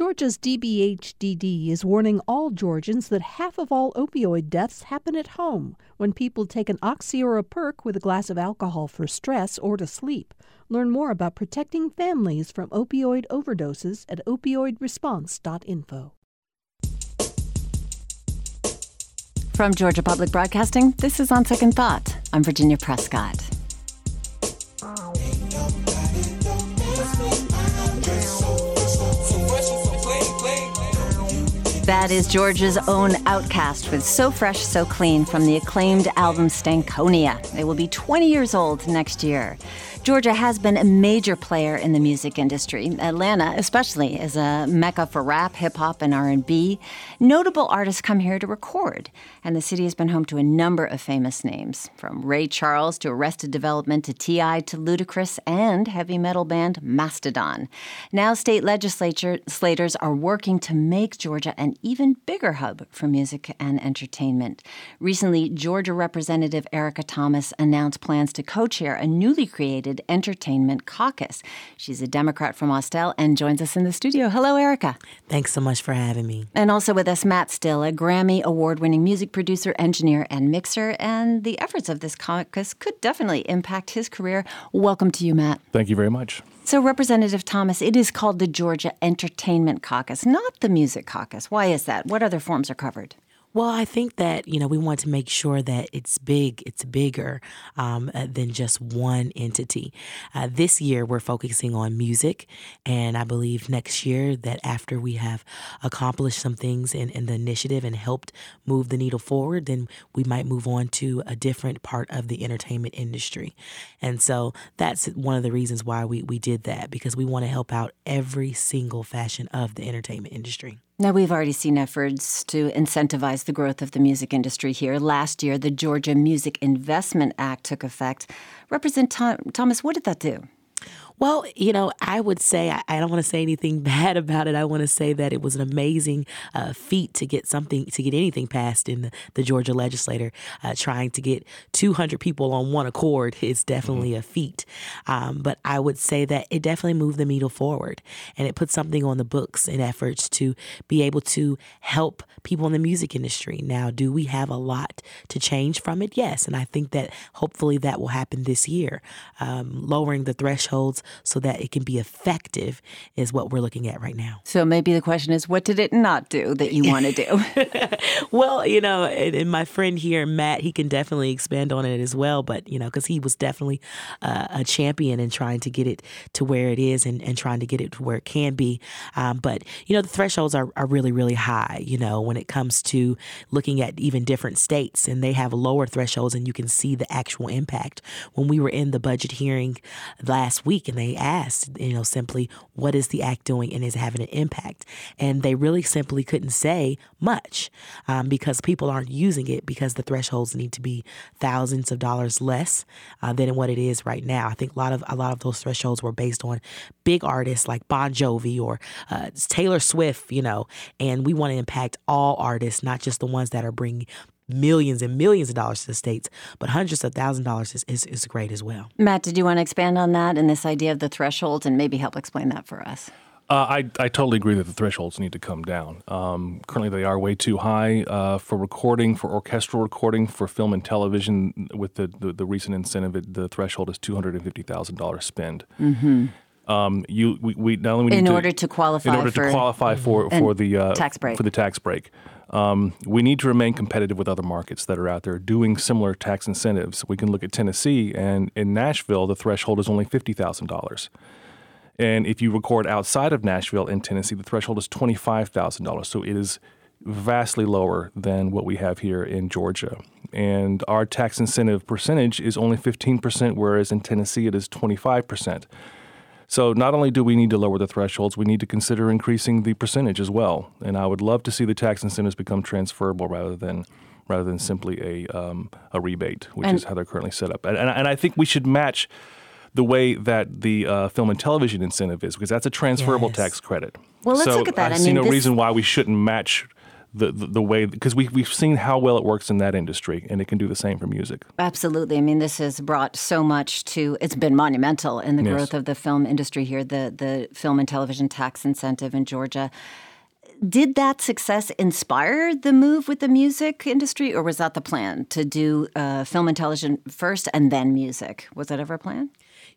Georgia's DBHDD is warning all Georgians that half of all opioid deaths happen at home when people take an oxy or a perk with a glass of alcohol for stress or to sleep. Learn more about protecting families from opioid overdoses at opioidresponse.info. From Georgia Public Broadcasting, this is On Second Thought. I'm Virginia Prescott. That is Georgia's own OutKast with So Fresh, So Clean from the acclaimed album Stankonia. It will be 20 years old next year. Georgia has been a major player in the music industry. Atlanta, especially, is a mecca for rap, hip hop, and R&B. Notable artists come here to record, and the city has been home to a number of famous names, from Ray Charles to Arrested Development to T.I. to Ludacris and heavy metal band Mastodon. Now, state legislators are working to make Georgia an even bigger hub for music and entertainment. Recently, Georgia Representative Erica Thomas announced plans to co-chair a newly created Entertainment Caucus. She's a Democrat from Austell and joins us in the studio. Hello, Erica. Thanks so much for having me. And also with us, Matt Still, a Grammy award winning music producer, engineer, and mixer. And the efforts of this caucus could definitely impact his career. Welcome to you, Matt. Thank you very much. So, Representative Thomas, it is called the Georgia Entertainment Caucus, not the Music Caucus. Why is that? What other forms are covered? Well, I think that, you know, we want to make sure that it's big, it's bigger um, uh, than just one entity. Uh, this year, we're focusing on music. And I believe next year that after we have accomplished some things in, in the initiative and helped move the needle forward, then we might move on to a different part of the entertainment industry. And so that's one of the reasons why we, we did that, because we want to help out every single fashion of the entertainment industry. Now, we've already seen efforts to incentivize the growth of the music industry here. Last year, the Georgia Music Investment Act took effect. Representative Thomas, what did that do? Well, you know, I would say, I, I don't want to say anything bad about it. I want to say that it was an amazing uh, feat to get something, to get anything passed in the, the Georgia legislature. Uh, trying to get 200 people on one accord is definitely mm-hmm. a feat. Um, but I would say that it definitely moved the needle forward and it put something on the books in efforts to be able to help people in the music industry. Now, do we have a lot to change from it? Yes. And I think that hopefully that will happen this year. Um, lowering the thresholds so that it can be effective is what we're looking at right now. So maybe the question is, what did it not do that you want to do? well, you know, and, and, my friend here, Matt, he can definitely expand on it as well. But, you know, because he was definitely uh, a champion in trying to get it to where it is and, and trying to get it to where it can be. Um, but, you know, the thresholds are, are really, really high, you know, when it comes to looking at even different states and they have lower thresholds and you can see the actual impact. When we were in the budget hearing last week and they asked, you know, simply, what is the act doing and is it having an impact? And they really simply couldn't say much um, because people aren't using it because the thresholds need to be thousands of dollars less uh, than what it is right now. I think a lot of a lot of those thresholds were based on big artists like Bon Jovi or uh, Taylor Swift, you know, and we want to impact all artists, not just the ones that are bringing millions and millions of dollars to the states, but hundreds of thousand dollars is, is, is great as well. Matt, did you want to expand on that and this idea of the thresholds and maybe help explain that for us? Uh, I, I totally agree that the thresholds need to come down. Um, currently, they are way too high uh, for recording, for orchestral recording, for film and television. With the, the, the recent incentive, it, the threshold is two hundred and fifty thousand dollars spend. Mm-hmm. Um, you we, we not only in to, order to qualify in order for, to qualify for for the uh, tax break for the tax break. Um, we need to remain competitive with other markets that are out there doing similar tax incentives. We can look at Tennessee, and in Nashville, the threshold is only fifty thousand dollars. And if you record outside of Nashville in Tennessee, the threshold is twenty five thousand dollars. So it is vastly lower than what we have here in Georgia. And our tax incentive percentage is only 15%, whereas in Tennessee it is 25%. So not only do we need to lower the thresholds, we need to consider increasing the percentage as well. And I would love to see the tax incentives become transferable rather than rather than simply a um, a rebate, which and, is how they're currently set up. And, and, and I think we should match the way that the uh, film and television incentive is, because that's a transferable yes. tax credit. Well, let's so look at that. I, I see no this... reason why we shouldn't match the, the, the way because we, we've seen how well it works in that industry and it can do the same for music. Absolutely. I mean this has brought so much to it's been monumental in the yes. growth of the film industry here the the film and television tax incentive in georgia. Did that success inspire the move with the music industry or was that the plan to do uh, film and television first and then music? Was that ever a plan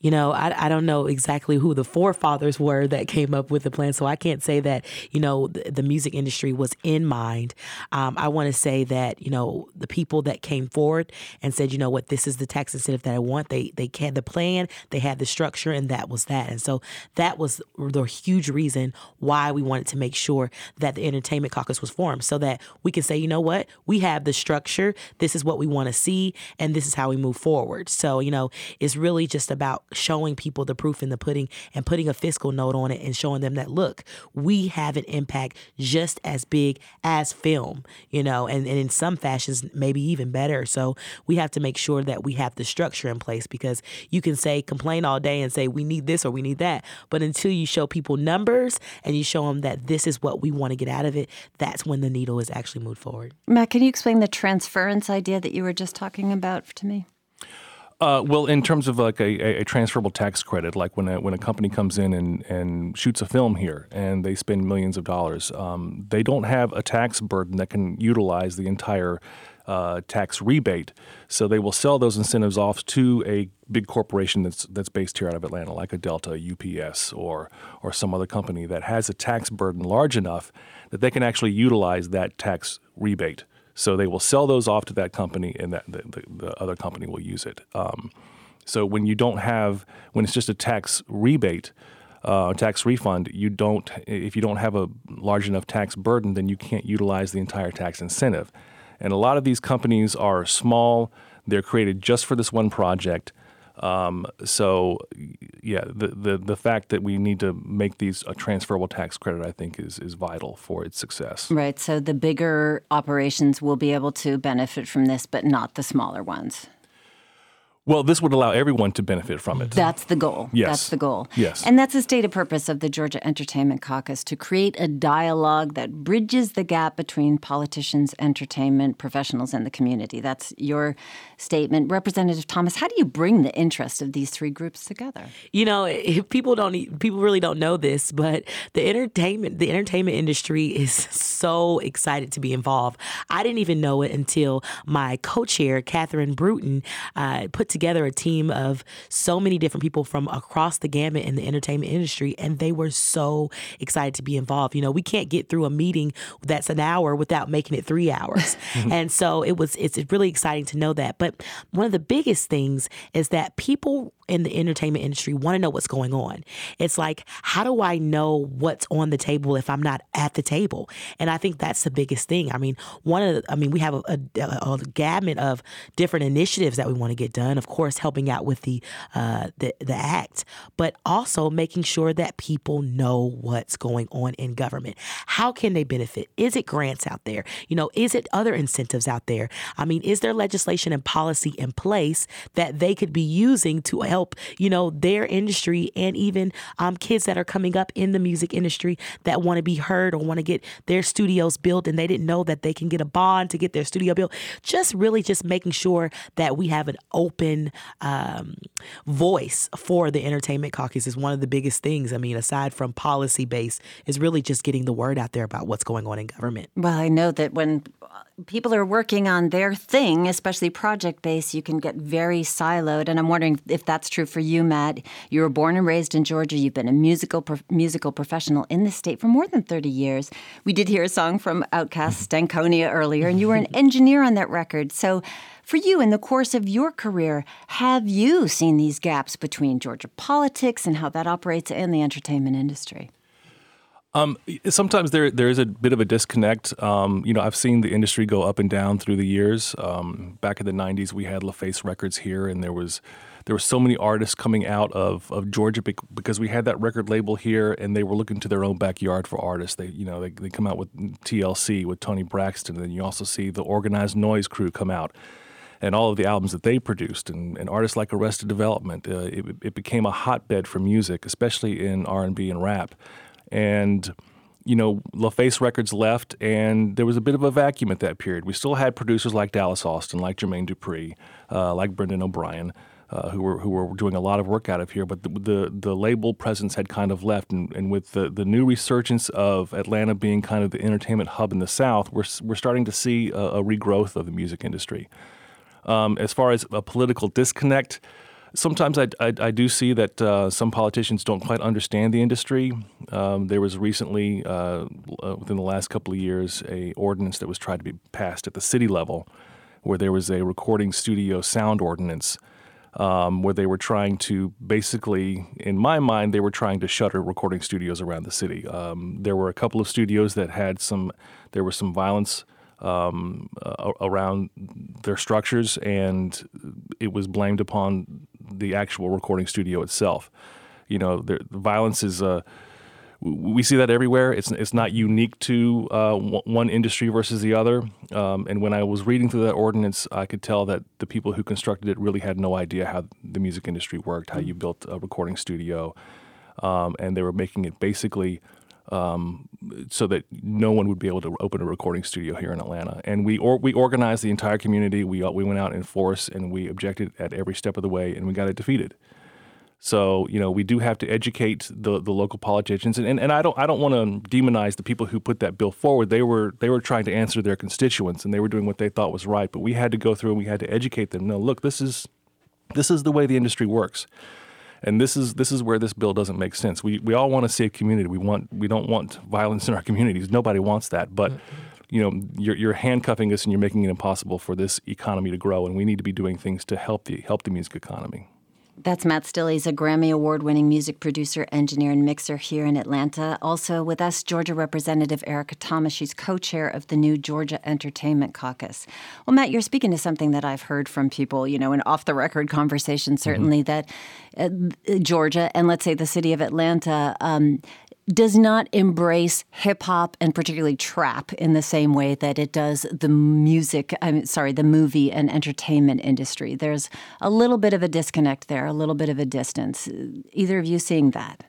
you know, I, I don't know exactly who the forefathers were that came up with the plan. So I can't say that, you know, the, the music industry was in mind. Um, I want to say that, you know, the people that came forward and said, you know what, this is the tax incentive that I want. They, they had the plan, they had the structure, and that was that. And so that was the huge reason why we wanted to make sure that the entertainment caucus was formed so that we can say, you know what, we have the structure. This is what we want to see, and this is how we move forward. So, you know, it's really just about showing people the proof in the pudding and putting a fiscal note on it and showing them that look, we have an impact just as big as film, you know, and, and in some fashions maybe even better. So we have to make sure that we have the structure in place because you can say complain all day and say we need this or we need that, but until you show people numbers and you show them that this is what we want to get out of it, that's when the needle is actually moved forward. Matt, can you explain the transference idea that you were just talking about to me? Uh, well, in terms of like a, a, transferable tax credit, like when a, when a company comes in and, and shoots a film here and they spend millions of dollars, um, they don't have a tax burden that can utilize the entire uh, tax rebate. So they will sell those incentives off to a big corporation that's that's based here out of Atlanta, like a Delta, UPS, or or some other company that has a tax burden large enough that they can actually utilize that tax rebate. So they will sell those off to that company, and that the, the, the other company will use it. Um, so when you don't have, when it's just a tax rebate, uh, tax refund, you don't. If you don't have a large enough tax burden, then you can't utilize the entire tax incentive. And a lot of these companies are small. They're created just for this one project. Um, so, yeah, the, the the fact that we need to make these a transferable tax credit, I think, is is vital for its success. Right. So the bigger operations will be able to benefit from this, but not the smaller ones. Well, this would allow everyone to benefit from it. That's the goal. Yes. That's the goal. Yes. And that's the stated purpose of the Georgia Entertainment Caucus to create a dialogue that bridges the gap between politicians, entertainment professionals, and the community. That's your statement. Representative Thomas, how do you bring the interest of these three groups together? You know, people don't people really don't know this, but the entertainment the entertainment industry is so excited to be involved. I didn't even know it until my co-chair, Catherine Bruton, uh, put together together a team of so many different people from across the gamut in the entertainment industry, and they were so excited to be involved. You know, we can't get through a meeting that's an hour without making it three hours, mm-hmm. and so it was. It's really exciting to know that. But one of the biggest things is that people in the entertainment industry want to know what's going on. It's like, how do I know what's on the table if I'm not at the table? And I think that's the biggest thing. I mean, one of the, I mean, we have a, a, a gamut of different initiatives that we want to get done. Of course, helping out with the, uh, the the act, but also making sure that people know what's going on in government. How can they benefit? Is it grants out there? You know, is it other incentives out there? I mean, is there legislation and policy in place that they could be using to help you know, their industry and even um, kids that are coming up in the music industry that want to be heard or want to get their studios built and they didn't know that they can get a bond to get their studio built. Just really just making sure that we have an open um, voice for the entertainment caucus is one of the biggest things. I mean, aside from policy based, is really just getting the word out there about what's going on in government. Well, I know that when people are working on their thing, especially project based, you can get very siloed. And I'm wondering if that's true for you, Matt. You were born and raised in Georgia. You've been a musical pro- musical professional in the state for more than 30 years. We did hear a song from OutKast Stankonia earlier, and you were an engineer on that record. So, for you, in the course of your career, have you seen these gaps between Georgia politics and how that operates in the entertainment industry? Um, sometimes there there is a bit of a disconnect. Um, you know, I've seen the industry go up and down through the years. Um, back in the '90s, we had LaFace Records here, and there was there were so many artists coming out of, of Georgia because we had that record label here and they were looking to their own backyard for artists. They you know they, they come out with TLC with Toni Braxton and then you also see the Organized Noize crew come out and all of the albums that they produced and, and artists like Arrested Development. Uh, it, it became a hotbed for music, especially in R&B and rap. And you know, LaFace Records left, and there was a bit of a vacuum at that period. We still had producers like Dallas Austin, like Jermaine Dupri, uh, like Brendan O'Brien. Uh, who were who were doing a lot of work out of here, but the the, the label presence had kind of left, and, and with the, the new resurgence of Atlanta being kind of the entertainment hub in the South, we're we're starting to see a, a regrowth of the music industry. Um, as far as a political disconnect, sometimes I, I, I, do see that uh, some politicians don't quite understand the industry. Um, there was recently, uh, uh, within the last couple of years, a ordinance that was tried to be passed at the city level, where there was a recording studio sound ordinance um, where they were trying to basically, in my mind, they were trying to shutter recording studios around the city. Um, there were a couple of studios that had some, there was some violence um, uh, around their structures, and it was blamed upon the actual recording studio itself. You know, the violence is. Uh, we see that everywhere. It's it's not unique to uh, one industry versus the other. Um, and when I was reading through that ordinance, I could tell that the people who constructed it really had no idea how the music industry worked, how you built a recording studio, um, and they were making it basically um, so that no one would be able to open a recording studio here in Atlanta. And we or, we organized the entire community. We we went out in force and we objected at every step of the way, and we got it defeated. So you know we do have to educate the, the local politicians, and, and, and I don't I don't want to demonize the people who put that bill forward. They were they were trying to answer their constituents, and they were doing what they thought was right. But we had to go through and we had to educate them. No, look, this is this is the way the industry works, and this is this is where this bill doesn't make sense. We we all want to save community. We want we don't want violence in our communities. Nobody wants that, but. Mm-hmm. You know, you're, you're handcuffing us and you're making it impossible for this economy to grow, and we need to be doing things to help the help the music economy. That's Matt Still. He's a Grammy Award winning music producer, engineer, and mixer here in Atlanta. Also with us, Georgia Representative Erica Thomas. She's co chair of the new Georgia Entertainment Caucus. Well, Matt, you're speaking to something that I've heard from people, you know, in off the record conversations, certainly, mm-hmm. that uh, Georgia and let's say the city of Atlanta um, does not embrace hip hop and particularly trap in the same way that it does the music, I'm sorry, the movie and entertainment industry. There's a little bit of a disconnect there, a little bit of a distance. Either of you seeing that?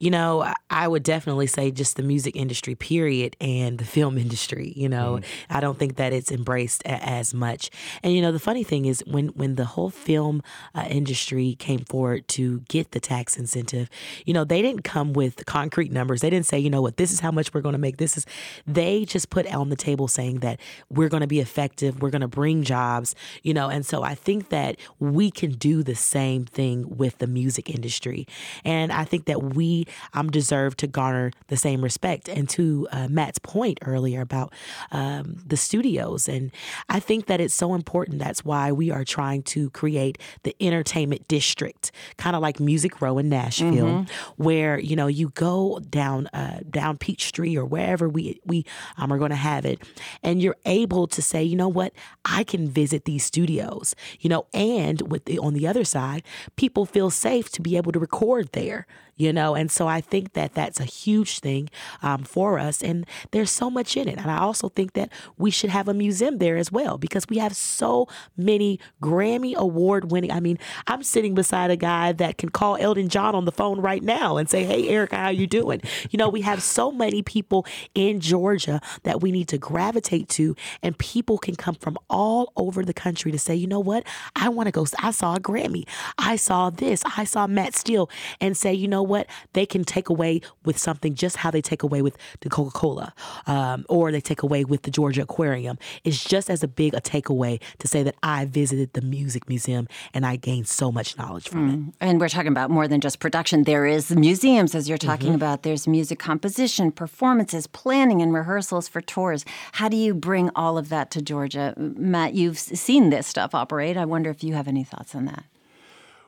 You know, I would definitely say just the music industry, period, and the film industry. You know, mm. I don't think that it's embraced a- as much. And you know, the funny thing is, when when the whole film uh, industry came forward to get the tax incentive, you know, they didn't come with concrete numbers. They didn't say, you know what, this is how much we're going to make. This is. They just put on the table saying that we're going to be effective. We're going to bring jobs. You know, and so I think that we can do the same thing with the music industry, and I think that we I'm deserved to garner the same respect. And to uh, Matt's point earlier about um, the studios, and I think that it's so important. That's why we are trying to create the entertainment district, kind of like Music Row in Nashville, mm-hmm. where you know you go down uh, down Peachtree or wherever we we um, are going to have it, and you're able to say, you know what, I can visit these studios, you know, and with the on the other side, people feel safe to be able to record there you know? And so I think that that's a huge thing um, for us. And there's so much in it. And I also think that we should have a museum there as well because we have so many Grammy Award winning. I mean, I'm sitting beside a guy that can call Elton John on the phone right now and say, Hey, Erica, how you doing? You know, we have so many people in Georgia that we need to gravitate to, and people can come from all over the country to say, you know what? I want to go. I saw a Grammy. I saw this. I saw Matt Still and say, you know what? They can take away with something just how they take away with the Coca Cola um, or they take away with the Georgia Aquarium. It's just as a big a takeaway to say that I visited the Music Museum and I gained so much knowledge from mm. it. And we're talking about more than just production. There is museums, as you're talking mm-hmm. about. There's music composition, performances, planning, and rehearsals for tours. How do you bring all of that to Georgia? Matt, you've seen this stuff operate. I wonder if you have any thoughts on that.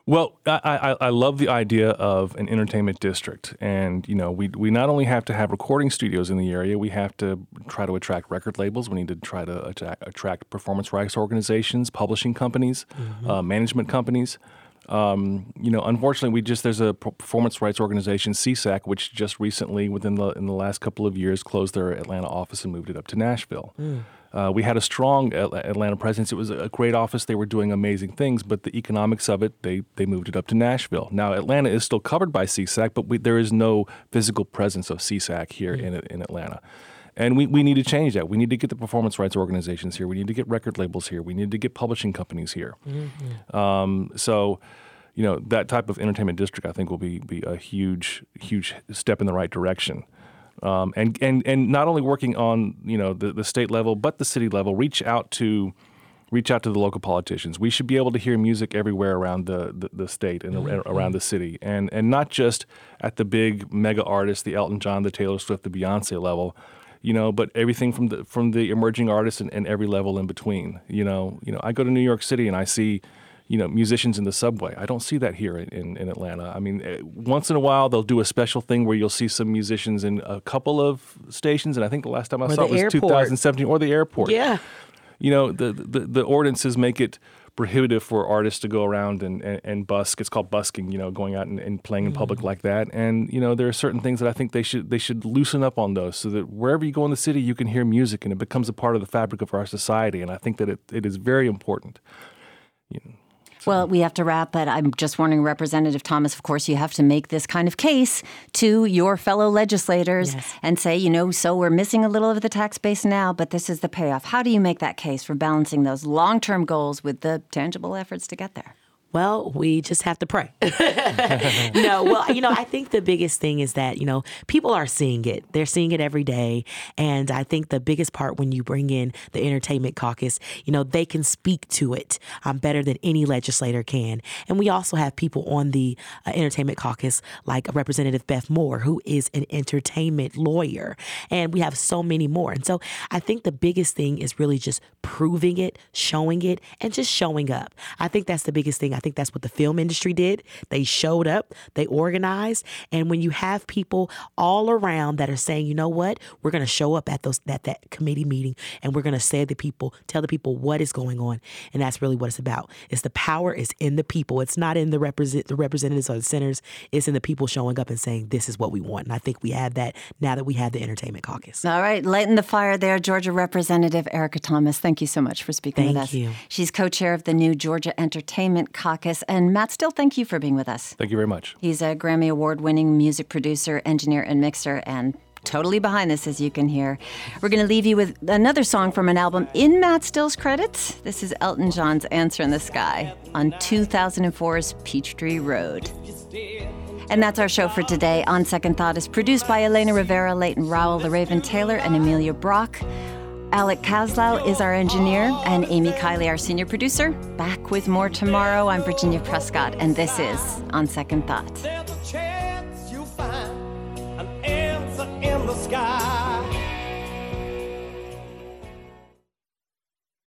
Well, I, I, I, love the idea of an entertainment district, and you know, we we not only have to have recording studios in the area, we have to try to attract record labels. We need to try to attract, attract performance rights organizations, publishing companies, mm-hmm. uh, management companies. Um, you know, unfortunately, we just there's a performance rights organization, SESAC, which just recently, within the in the last couple of years, closed their Atlanta office and moved it up to Nashville. Mm. Uh, we had a strong Atlanta presence. It was a great office. They were doing amazing things, but the economics of it, they, they moved it up to Nashville. Now, Atlanta is still covered by SESAC, but we, there is no physical presence of SESAC here mm-hmm. in, in Atlanta. And we, we need to change that. We need to get the performance rights organizations here. We need to get record labels here. We need to get publishing companies here. Mm-hmm. Um, so, you know, that type of entertainment district, I think, will be, be a huge, huge step in the right direction. Um, and, and, and not only working on, you know, the, the state level, but the city level, reach out to reach out to the local politicians. We should be able to hear music everywhere around the, the, the state and mm-hmm. around the city, and and not just at the big mega artists, the Elton John, the Taylor Swift, the Beyonce level, you know, but everything from the from the emerging artists and, and every level in between. You know, you know, I go to New York City and I see you know musicians in the subway. I don't see that here in, in, Atlanta. I mean, eh, once in a while they'll do a special thing where you'll see some musicians in a couple of stations, and I think the last time I or saw it was airport. 2017 or the airport. Yeah, you know the, the the ordinances make it prohibitive for artists to go around and, and, and busk. It's called busking, you know, going out and, and playing in public mm-hmm. like that. And you know, there are certain things that I think they should they should loosen up on those, so that wherever you go in the city, you can hear music and it becomes a part of the fabric of our society. And I think that it, it is very important. You know. Well, we have to wrap, but I'm just warning Representative Thomas, of course, you have to make this kind of case to your fellow legislators yes. and say, you know, so we're missing a little of the tax base now, but this is the payoff. How do you make that case for balancing those long term goals with the tangible efforts to get there? Well, we just have to pray. no, well, you know, I think the biggest thing is that, you know, people are seeing it. They're seeing it every day. And I think the biggest part when you bring in the Entertainment Caucus, you know, they can speak to it um, better than any legislator can. And we also have people on the uh, Entertainment Caucus, like Representative Beth Moore, who is an entertainment lawyer. And we have so many more. And so I think the biggest thing is really just proving it, showing it, and just showing up. I think that's the biggest thing. I think that's what the film industry did. They showed up, they organized, and when you have people all around that are saying, you know what, we're going to show up at those at that committee meeting, and we're going to say to the people, tell the people what is going on, and that's really what it's about. It's the power is in the people. It's not in the represent the representatives or the senators. It's in the people showing up and saying, this is what we want. And I think we have that now that we have the entertainment caucus. All right, lighten the fire there, Georgia Representative Erica Thomas. Thank you so much for speaking Thank with us. Thank you. She's co-chair of the new Georgia Entertainment Caucus. Caucus. And Matt Still, thank you for being with us. Thank you very much. He's a Grammy Award winning music producer, engineer, and mixer, and totally behind this, as you can hear. We're going to leave you with another song from an album in Matt Still's credits. This is Elton John's Answer in the Sky on 2004's Peachtree Road. And that's our show for today. On Second Thought is produced by Elena Rivera, Leighton Rowell, The Raven Taylor, and Amelia Brock. Alec Kaslow is our engineer, and Amy Kiley, our senior producer. Back with more tomorrow. I'm Virginia Prescott, and this is On Second Thought.